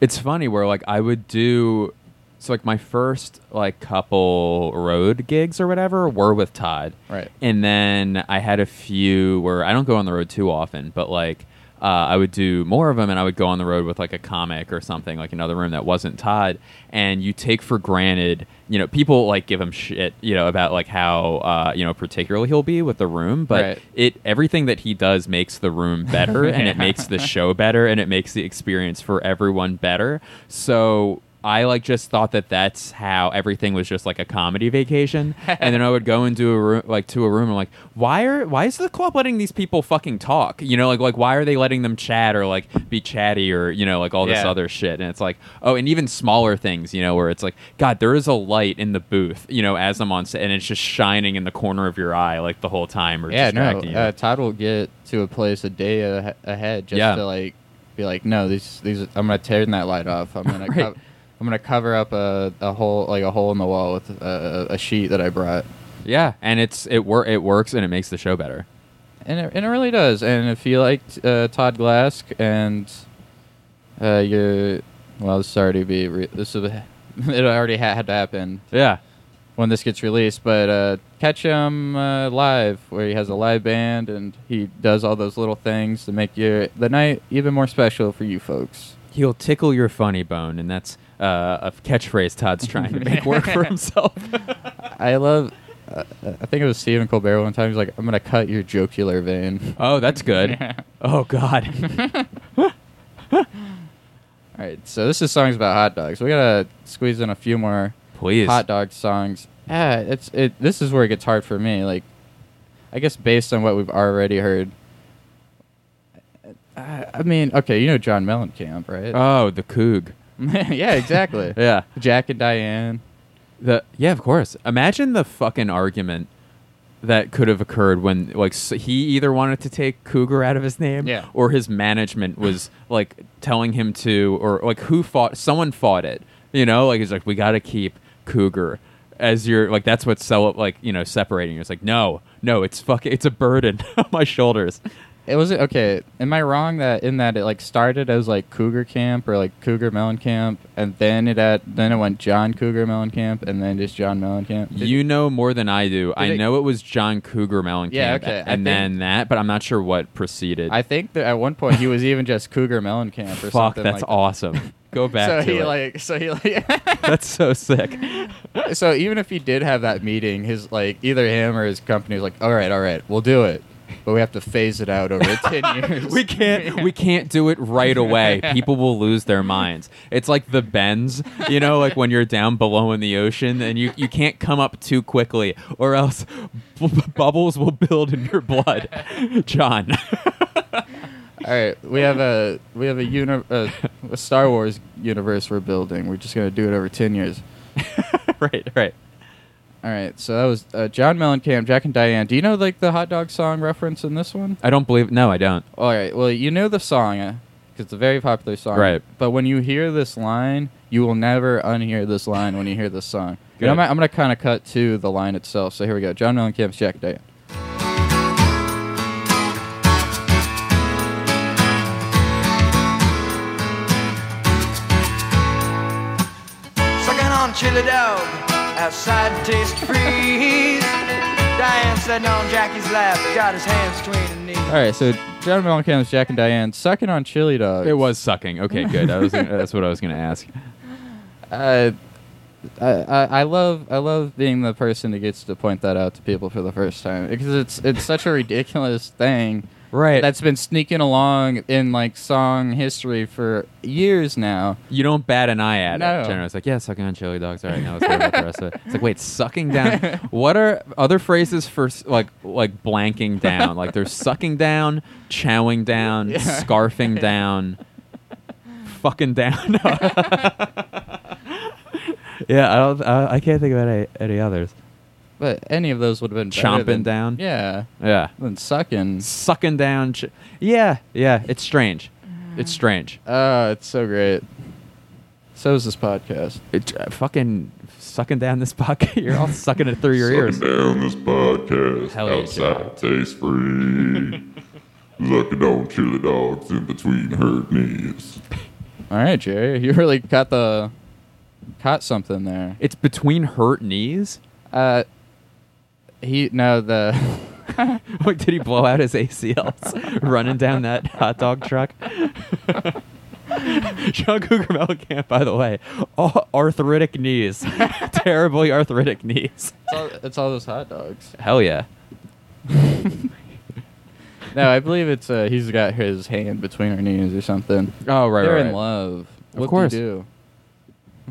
It's funny where like I would do so like my first like couple road gigs or whatever were with Todd. Right. And then I had a few where I don't go on the road too often, but like uh, I would do more of them and I would go on the road with like a comic or something, like another room that wasn't Todd. And you take for granted, you know, people like give him shit, you know, about like how, uh, you know, particularly he'll be with the room. But Right. it, everything that he does makes the room better and it makes the show better and it makes the experience for everyone better. So I like just thought that that's how everything was just like a comedy vacation, and then I would go into a room, like to a room, and like, why are why is the club letting these people fucking talk? You know, like like why are they letting them chat or like be chatty or you know like all this Yeah. other shit? And it's like, oh, and even smaller things, you know, where it's like, God, there is a light in the booth, you know, as I'm on set, and it's just shining in the corner of your eye like the whole time, or Yeah, no. you. Uh, Todd will get to a place a day a- ahead just Yeah. to like be like, no, these these I'm gonna turn that light off. I'm gonna Right. co- I'm gonna cover up a, a hole like a hole in the wall with a, a sheet that I brought. yeah, and it's it wor- it works and it makes the show better. And it, and it really does. And if you liked uh, Todd Glass and uh, you, well, this is already be re- this is it already ha- had to happen Yeah. when this gets released. But uh, catch him uh, live, where he has a live band and he does all those little things to make your the night even more special for you folks. He'll tickle your funny bone, and that's uh, a catchphrase Todd's trying to make work for himself. I love. Uh, I think it was Stephen Colbert one time. He's like, "I'm gonna cut your jocular vein." oh, that's good. Oh God. All right, so this is songs about hot dogs. We gotta squeeze in a few more Please. hot dog songs. Ah, it's it. This is where it gets hard for me. Like, I guess based on what we've already heard. I, I mean, okay, you know John Mellencamp, right? Oh, the Coog. yeah, exactly. Yeah. Jack and Diane. The yeah, of course. Imagine the fucking argument that could have occurred when like s he either wanted to take Cougar out of his name, Yeah. or his management was like telling him to, or like who fought? Someone fought it. You know, like he's like, we got to keep Cougar as your like that's what's so like you know separating. you. It's like no, no, it's fucking, it's a burden on my shoulders. It was okay. Am I wrong that in that it like started as like Cougar Camp or like Cougar Mellencamp, and then it at then it went John Cougar Mellencamp, and then just John Mellencamp. Did- you know more than I do. I it- know it was John Cougar Mellencamp, Yeah, okay, I and then that, but I'm not sure what preceded. I think that at one point he was even just Cougar Mellencamp or Fuck, something. that's like awesome. Go back so to he it. like so he like that's so sick. so even if he did have that meeting, his like either him or his company was like, all right, all right, we'll do it, but we have to phase it out over ten years. we can't we can't do it right away. People will lose their minds. It's like the bends, you know, like when you're down below in the ocean and you, you can't come up too quickly or else b- bubbles will build in your blood. John. All right, we have a we have a, uni- uh, a Star Wars universe we're building. We're just gonna do it over ten years. right, right. All right, so that was uh, John Mellencamp, Jack and Diane. Do you know like the hot dog song reference in this one? I don't believe no, I don't. All right, well you know the song because it's a very popular song. Right. But when you hear this line, you will never unhear this line when you hear this song. Good. And I'm, I'm gonna kind of cut to the line itself. So here we go. John Mellencamp's Jack and Diane. Sucking on chili dog outside Tastee Freez. Diane sitting on Jackie's lap, got his hands between her knees. All right, so John Mellencamp's Jack and Diane sucking on chili dogs. It was sucking. Okay, good. I was that's what I was gonna ask. Uh, I, I I love I love being the person that gets to point that out to people for the first time because it's it's such a ridiculous thing Right. that's been sneaking along in like song history for years now. You don't bat an eye at No. it. Generally, it's like, yeah, sucking on chili dogs. All right, now let's hear about the rest of it. It's like, wait, sucking down. what are other phrases for like like blanking down? Like there's sucking down, chowing down, Yeah. scarfing down, fucking down. yeah, I don't. I, I can't think of any, any others. But any of those would have been better Chomping than- down? Yeah, Yeah. than sucking. Sucking down. Ch- yeah, yeah. It's strange. It's strange. Oh, it's so great. So is this podcast. It, uh, fucking sucking down this pocket. You're all sucking it through your ears. Sucking down this podcast. Hell yeah, outside taste free. Sucking on chili dogs in between hurt knees. All right, Jerry, you really caught the caught something there. It's between hurt knees. Uh, he no the Like, did he blow out his ACLs running down that hot dog truck? Sean Cougar by the way, all arthritic knees, terribly arthritic knees. it's all, it's all those hot dogs. Hell yeah. No, I believe it's uh, he's got his hand between her knees or something. Oh right, They're right, in right. love. Of What course. Do you do?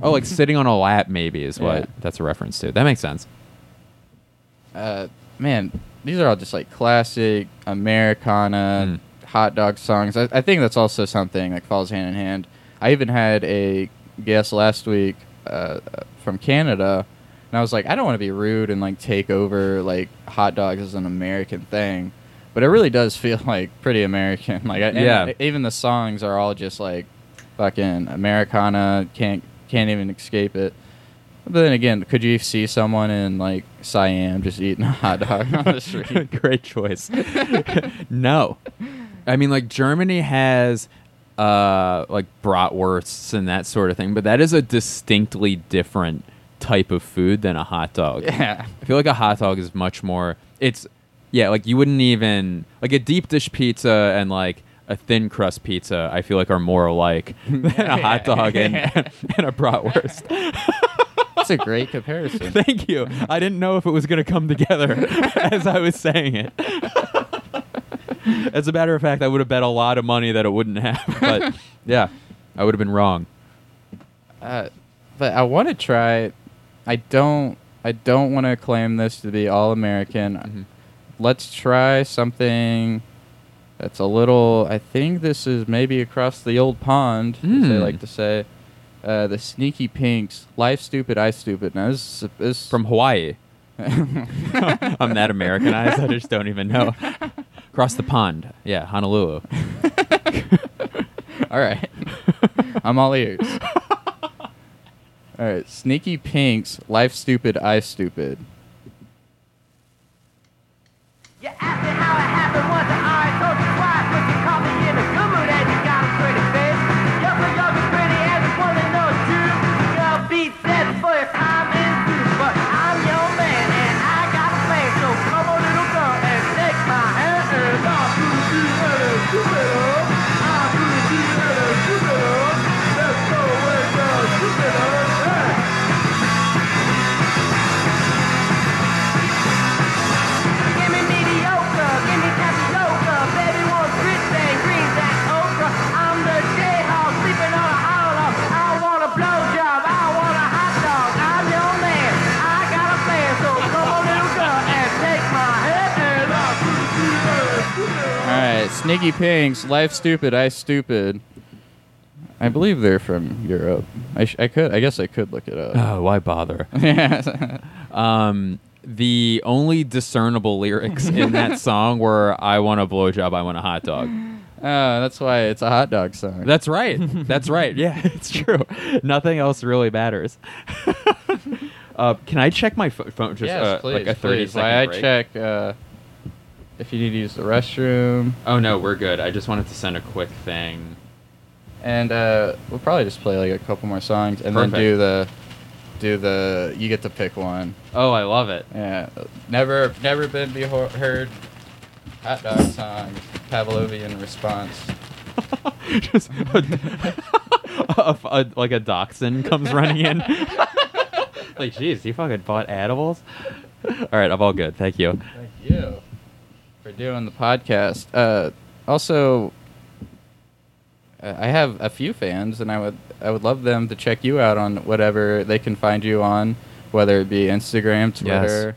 Oh, like sitting on a lap, maybe is what Yeah. that's a reference to. That makes sense. Uh, man, these are all just like classic Americana hot dog songs. I, I think that's also something that falls hand in hand. I even had a guest last week uh, from Canada, and I was like, I don't want to be rude and like take over like hot dogs as an American thing, but it really does feel like pretty American. Like, I, Yeah. even the songs are all just like fucking Americana. Can't can't even escape it. But then again, could you see someone in like Siam just eating a hot dog on the street? Great choice. no, I mean like Germany has uh like bratwursts and that sort of thing, but that is a distinctly different type of food than a hot dog. Yeah. I feel like a hot dog is much more. It's yeah, like you wouldn't even like a deep dish pizza and like a thin crust pizza. I feel like are more alike than a hot dog and, and a bratwurst. That's a great comparison. Thank you. I didn't know if it was going to come together as I was saying it. As a matter of fact, I would have bet a lot of money that it wouldn't have. But yeah, I would have been wrong. Uh, but I want to try. I don't. I don't want to claim this to be all American. Mm-hmm. Let's try something that's a little. I think this is maybe across the old pond, as they Mm. like to say. Uh, the Sneaky Pinks, Life Stupid, I Stupid. Now this, is- this From Hawaii. I'm that Americanized. I just don't even know. Across the pond. Yeah, Honolulu. All right. I'm all ears. All right. Sneaky Pinks, Life Stupid, I Stupid. You asked me how it happened once, right. Pinks, Life Stupid, I Stupid. I believe they're from Europe. I, sh- I could. I guess I could look it up. Oh, why bother? yeah. Um, the only discernible lyrics in that song were "I want a blowjob, I want a hot dog." Oh, that's why it's a hot dog song. That's right. That's right. Yeah, it's true. Nothing else really matters. uh, can I check my pho- phone? Just yes, uh, please, like a thirty please. second While I break? check uh, if you need to use the restroom, Oh no, we're good. I just wanted to send a quick thing. and uh, we'll probably just play like a couple more songs, and Perfect. then do the do the. You get to pick one. Oh, I love it. Yeah, never never been beho- heard. Hot dog song, Pavlovian response. just a, a- a- like a dachshund comes running in. like, jeez, you fucking bought animals. All right, I'm all good. Thank you. Thank you for doing the podcast. Uh, also, uh, I have a few fans, and I would I would love them to check you out on whatever they can find you on, whether it be Instagram, Twitter,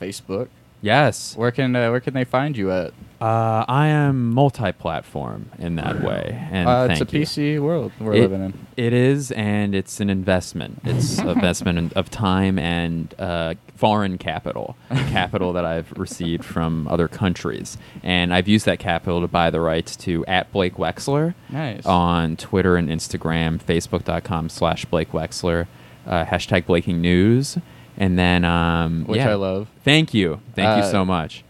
Facebook. Yes. Where can uh, where can they find you at? Uh, I am multi-platform in that way, and Uh, it's a you. PC world we're It- living in. It is, and it's an investment. It's an investment in- of time and uh, foreign capital, capital that I've received from other countries, and I've used that capital to buy the rights to at Blake Wexler Nice. on Twitter and Instagram, Facebook.com slash Blake Wexler, uh, hashtag Blaking News, and then um, Which yeah. I love. Thank you, thank you Uh, so much.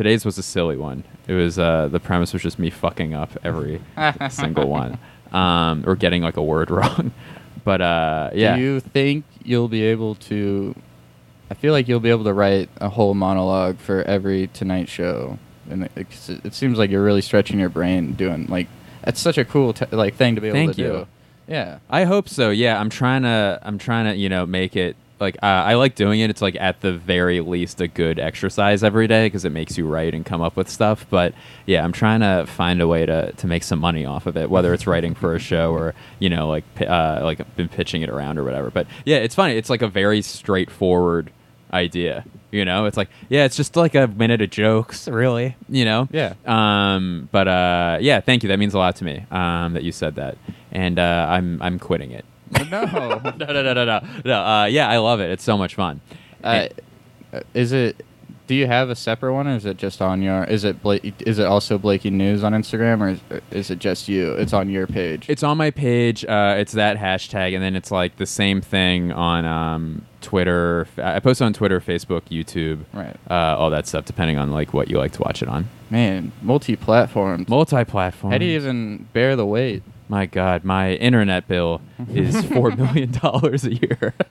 Today's was a silly one. It was uh, the premise was just me fucking up every single one, um, or getting like a word wrong. But uh, yeah, Do you think you'll be able to? I feel like you'll be able to write a whole monologue for every Tonight Show, and it, 'cause it, it seems like you're really stretching your brain doing like. That's such a cool t- like thing to be able Thank to you. do. Yeah. I hope so. Yeah, I'm trying to. I'm trying to. You know, make it like uh, I like doing it. It's like at the very least a good exercise every day because it makes you write and come up with stuff. But yeah, I'm trying to find a way to to make some money off of it, whether it's writing for a show or you know like uh, like been pitching it around or whatever. But yeah, it's funny. It's like a very straightforward idea. You know, it's like yeah, it's just like a minute of jokes, really. You know. Yeah. Um. But uh. Yeah. Thank you. That means a lot to me. Um. That you said that, and uh, I'm I'm quitting it. No. no, no, no, no, no, no. Uh, yeah, I love it. It's so much fun. Uh, is it? Do you have a separate one, or is it just on your? Is it Blake? Is it also Blaking News on Instagram, or is, is it just you? It's on your page. It's on my page. Uh, it's that hashtag, and then it's like the same thing on um, Twitter. I post on Twitter, Facebook, YouTube, Right. Uh, all that stuff, depending on like what you like to watch it on. Man, multi-platform. Multi-platform. How do you even bear the weight? My God, my internet bill is four million dollars a year.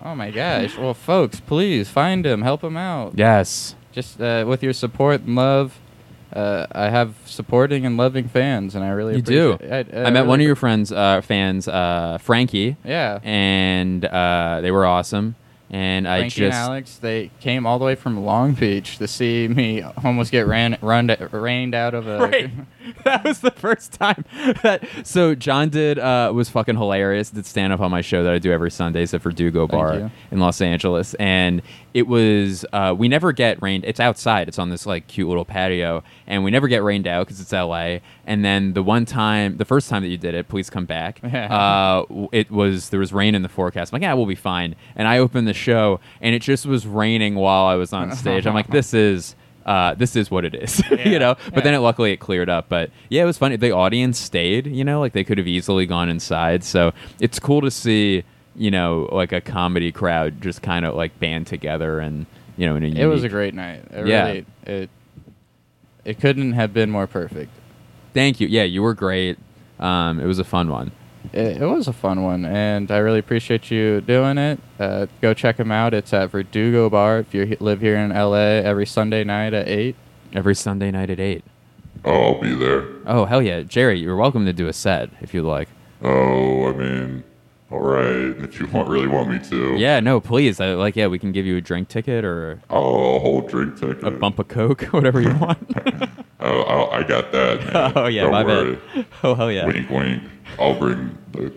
Oh my gosh! Well, folks, please find him, help him out. yes. Just uh, with your support and love, uh, I have supporting and loving fans, and I really You do. appreciate I, met one of your friends, uh, fans, uh, Frankie, Yeah. and uh, they were awesome. And I Frankie and Alex, they came all the way from Long Beach to see me almost get ran, run, rained out of a. right. that was the first time that. So John did uh, was fucking hilarious. Did stand up on my show that I do every Sunday, at Verdugo Thank Bar in Los Angeles, and it was uh, we never get rained. It's outside. It's on this like cute little patio, and we never get rained out because it's L.A. And then the one time, the first time that you did it, please come back. Uh, it was there was rain in the forecast. I'm like, yeah, we'll be fine. And I opened the show, and it just was raining while I was on stage. I'm like, this is. Uh, this is what it is, you know. But Yeah. then it luckily it cleared up. But yeah, it was funny. The audience stayed, you know, like they could have easily gone inside. So it's cool to see, you know, like a comedy crowd just kind of like band together and you know in a It was a great night. It Yeah. really, it, it couldn't have been more perfect. Thank you. Yeah, you were great. Um, it was a fun one. It, it was a fun one, and I really appreciate you doing it. Uh, go check them out. It's at Verdugo Bar if you live here in LA every Sunday night at 8. Every Sunday night at eight. Oh, I'll be there. Oh hell yeah, Jerry, you're welcome to do a set if you'd like. Oh, I mean, all right. If you want, really want me to. Yeah, no, please. I, like, yeah, we can give you a drink ticket or Oh, a whole drink ticket. a bump of coke, whatever you want. Oh, oh, I got that. Man. oh yeah, Don't my worry. bad. Oh hell yeah. Wink, wink. I'll bring the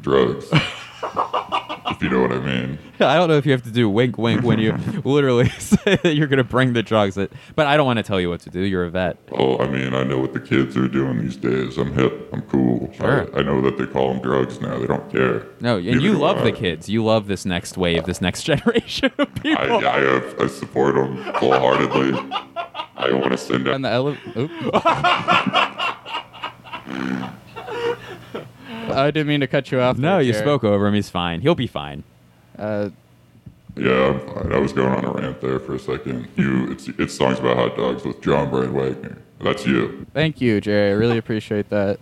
drugs. if you know what I mean. I don't know if you have to do wink wink when you literally say that you're gonna bring the drugs. That, but I don't want to tell you what to do. You're a vet. Oh, I mean, I know what the kids are doing these days. I'm hip. I'm cool. Sure. I, I know that they call them drugs now. They don't care. No, and Neither you love I. the kids. You love this next wave, this next generation of I, people. I, have, I support them full heartedly. I want to send On out. the elevator. I didn't mean to cut you off. no, there, you Jared. spoke over him. He's fine. He'll be fine. Uh, Yeah, I'm fine. I was going on a rant there for a second. You, it's it's songs about hot dogs with John Brand Wagner. That's you. Thank you, Jerry. I really appreciate that.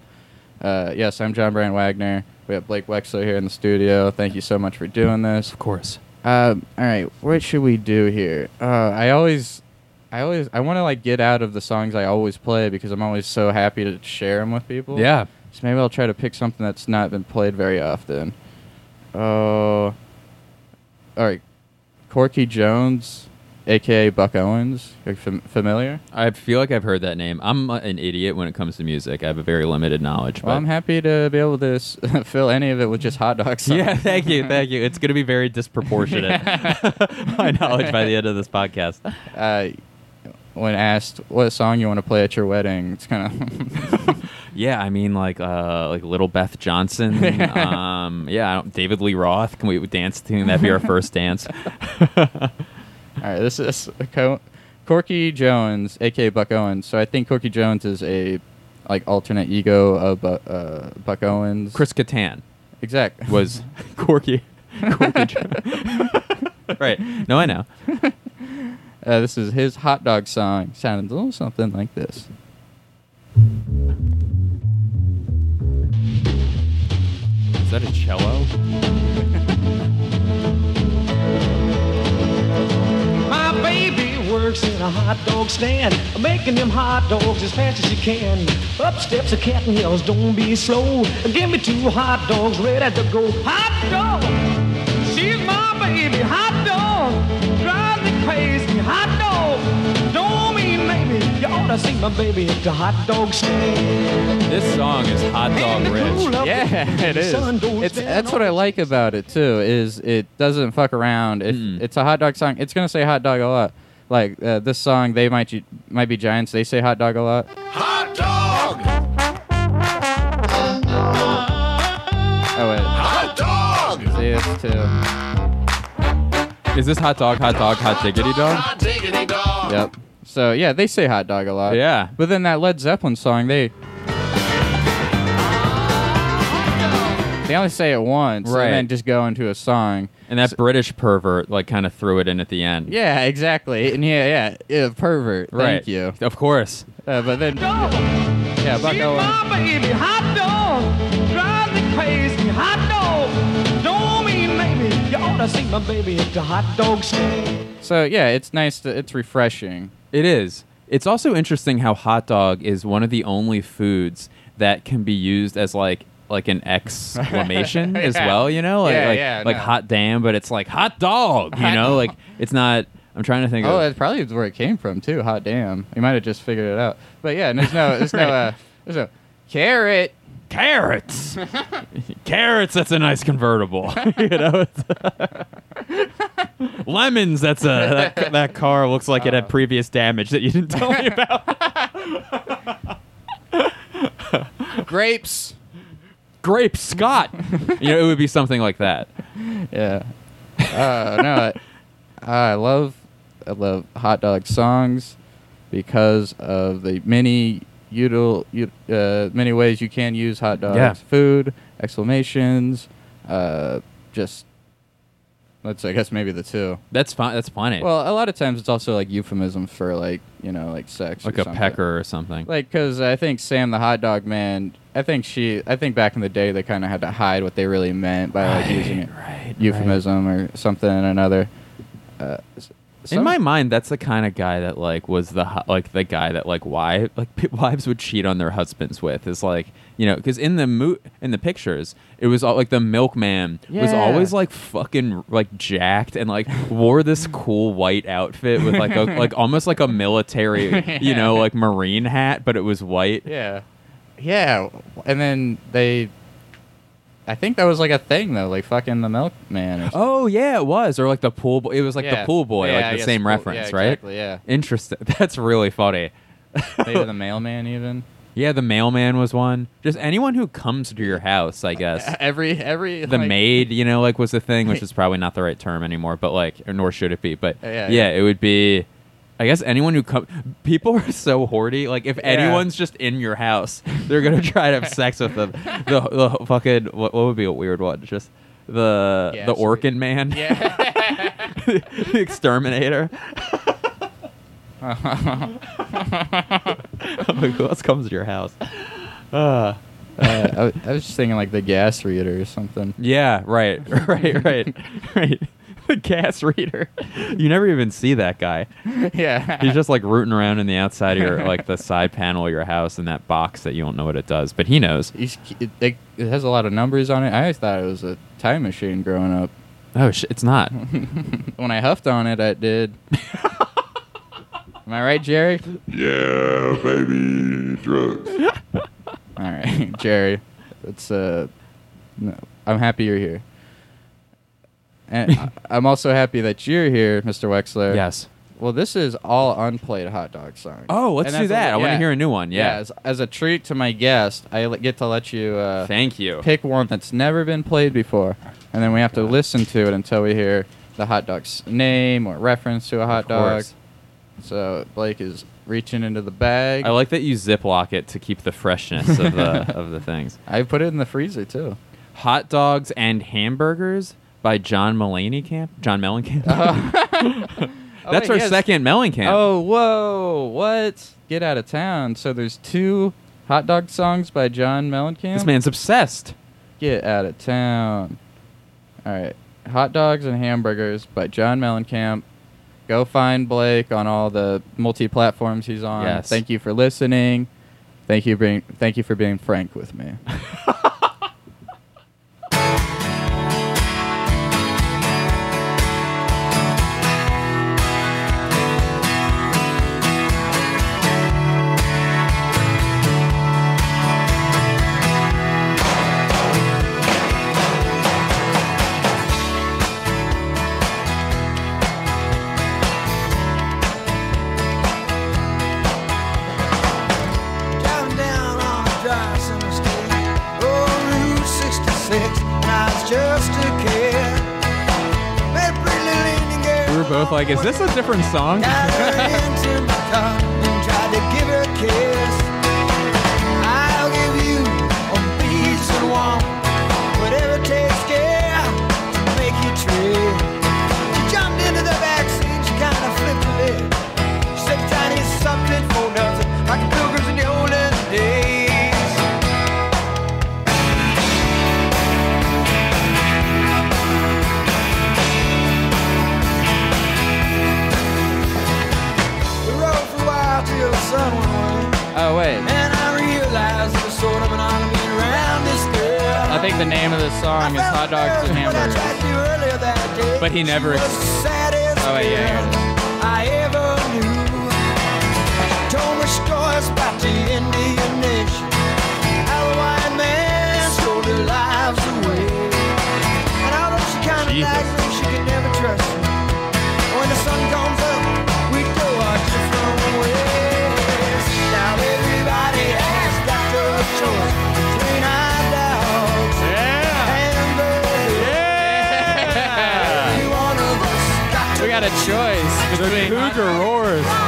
Uh, yes, I'm John Brand Wagner. We have Blake Wexler here in the studio. Thank you so much for doing this. Of course. Um, all right, what should we do here? Uh, I always, I always, I want to like get out of the songs I always play because I'm always so happy to share them with people. Yeah. So maybe I'll try to pick something that's not been played very often. Oh, all right, Corky Jones aka Buck Owens. Are you fam- familiar? I feel like I've heard that name. I'm uh, an idiot when it comes to music. I have a very limited knowledge. Well, but I'm happy to be able to s- fill any of it with just hot dogs. Yeah, thank you, thank you. It's going to be very disproportionate my knowledge by the end of this podcast. uh, when asked what song you want to play at your wedding, it's kind of Yeah, I mean like uh like Little Beth Johnson. um, yeah, I don't, David Lee Roth. Can we dance to that? Be our first dance. all right. This is Co- Corky Jones, aka Buck Owens. So I think Corky Jones is a like alternate ego of uh, Buck Owens. Chris Kattan exact was Corky. Corky right. No, I know. Uh, this is his hot dog song. Sounded a little something like this. Is that a cello? My baby works in a hot dog stand, making them hot dogs as fast as she can. Up steps a cat and yells, don't be slow. Give me two hot dogs ready to go. Hot dog, she's my baby. Hot maybe. You ought to see my baby at the hot dog stand. This song is hot dog rich. Yeah, it is. It's that's what I like about it too. Is it doesn't fuck around. It, Mm. It's a hot dog song. It's gonna say hot dog a lot. Like uh, this song, they might Gi- might be giants. They say hot dog a lot. Hot dog! Oh wait, Hot dog! see this too. Is this hot dog, hot dog, hot diggity dog? Hot diggity dog! Yep. So yeah, they say hot dog a lot. Yeah. But then that Led Zeppelin song, they they only say it once, Right. and then just go into a song. And that British pervert like kind of threw it in at the end. Yeah, exactly. And yeah, yeah, yeah pervert. Right. Thank you. Of course. Uh, but then, Dog. yeah, Buck She's Owens. my baby, hot dog, drives me crazy, hot dog. Don't mean maybe you ought to see my baby at the hot dog stand. So yeah, it's nice. To, it's refreshing. It is. It's also interesting how hot dog is one of the only foods that can be used as like like an exclamation as well, you know? Like Yeah, like, yeah, like no. hot damn, but it's like hot dog, you Hot know? dog. Like it's not I'm trying to think Oh, of that's probably where it came from too. Hot damn! You might have just figured it out. But yeah, there's no, there's no, uh, there's no carrot. carrots. carrots, that's a nice convertible. you know? Lemons, that's a that, that car looks like it had previous damage that you didn't tell me about. Grapes. Grape Scott. you know, it would be something like that. Yeah. Uh, no, I, I love, I love hot dog songs because of the many util, uh, many ways you can use hot dogs. Yeah. Food, exclamations, uh, just. Let's. I guess maybe the two. That's fine. That's plenty. Well, a lot of times it's also like euphemism for like you know like sex. like or a something. pecker or something. Like, because I think Sam the hot dog man, I think she, I think back in the day they kind of had to hide what they really meant by like using it right, euphemism or something or another. Uh, In my mind, that's the kind of guy that like was the hu- like the guy that like why like p- wives would cheat on their husbands with is like you know because in the mo- in the pictures it was all like the milkman was Yeah. always like fucking like jacked and like wore this cool white outfit with like a like almost like a military you know like marine hat but it was white. Yeah, yeah, and then they, I think that was like a thing though, like fucking the milkman. Or something. oh yeah it was or like the pool boy it was like Yeah. the pool boy Yeah, like the guess same pool- reference yeah, right exactly, yeah. interesting that's really funny maybe the mailman even. Yeah, the mailman was one. Just anyone who comes to your house, I guess. Every every The like, maid, you know, like was the thing, which is probably not the right term anymore, but like, or nor should it be. But Yeah, yeah, yeah. it would be. I guess anyone who come, people are so horny. Like, if anyone's just in your house, they're gonna try to have sex with them. The, the fucking what, what would be a weird one? Just the Yeah, the so- Orkin man, Yeah. the exterminator. like, who else comes to your house? Uh, Uh, I, was- I was just thinking like the gas reader or something. Yeah, right, right, right, right. The gas reader. You never even see that guy. yeah. He's just like rooting around in the outside of your, like the side panel of your house in that box that you don't know what it does, but he knows. He's, it, it has a lot of numbers on it. I always thought it was a time machine growing up. Oh, sh- it's not. when I huffed on it, I did. Am I right, Jerry? Yeah, baby, drugs. All right, Jerry. It's uh, no, I'm happy you're here, and I- I'm also happy that you're here, Mr. Wexler. Yes. Well, this is all unplayed hot dog songs. Oh, let's And do as a- that. I want to yeah. hear a new one. Yeah. as, as a treat to my guest, I l- get to let you uh, Thank you. pick one that's never been played before, and then we have to listen to it until we hear the hot dog's name or reference to a hot Of dog. course. So Blake is reaching into the bag. I like that you ziplock it to keep the freshness of the of the things. I put it in the freezer too. Hot dogs and hamburgers by John Mulaney Camp. John Mellencamp. Oh, That's wait, our yes. second Mellencamp. Oh, whoa! What? Get out of town. So there's two hot dog songs by John Mellencamp. This man's obsessed. Get out of town. All right, hot dogs and hamburgers by John Mellencamp. Go find Blake on all the multi-platforms he's on. Yes. Thank you for listening. Thank you being thank you for being frank with me. both like, "Is this a different song?" Oh wait, And I realized it was sort of an around this girl. I think the name of the song is Hot Dogs and Hamburgers. But he never ex- Oh, wait, yeah. I ever knew. Told me stories about the Indian nation. White man stole their lives away. And although she kind of liked me, she could never trust me. When the sun comes up, choice between Cougar roars.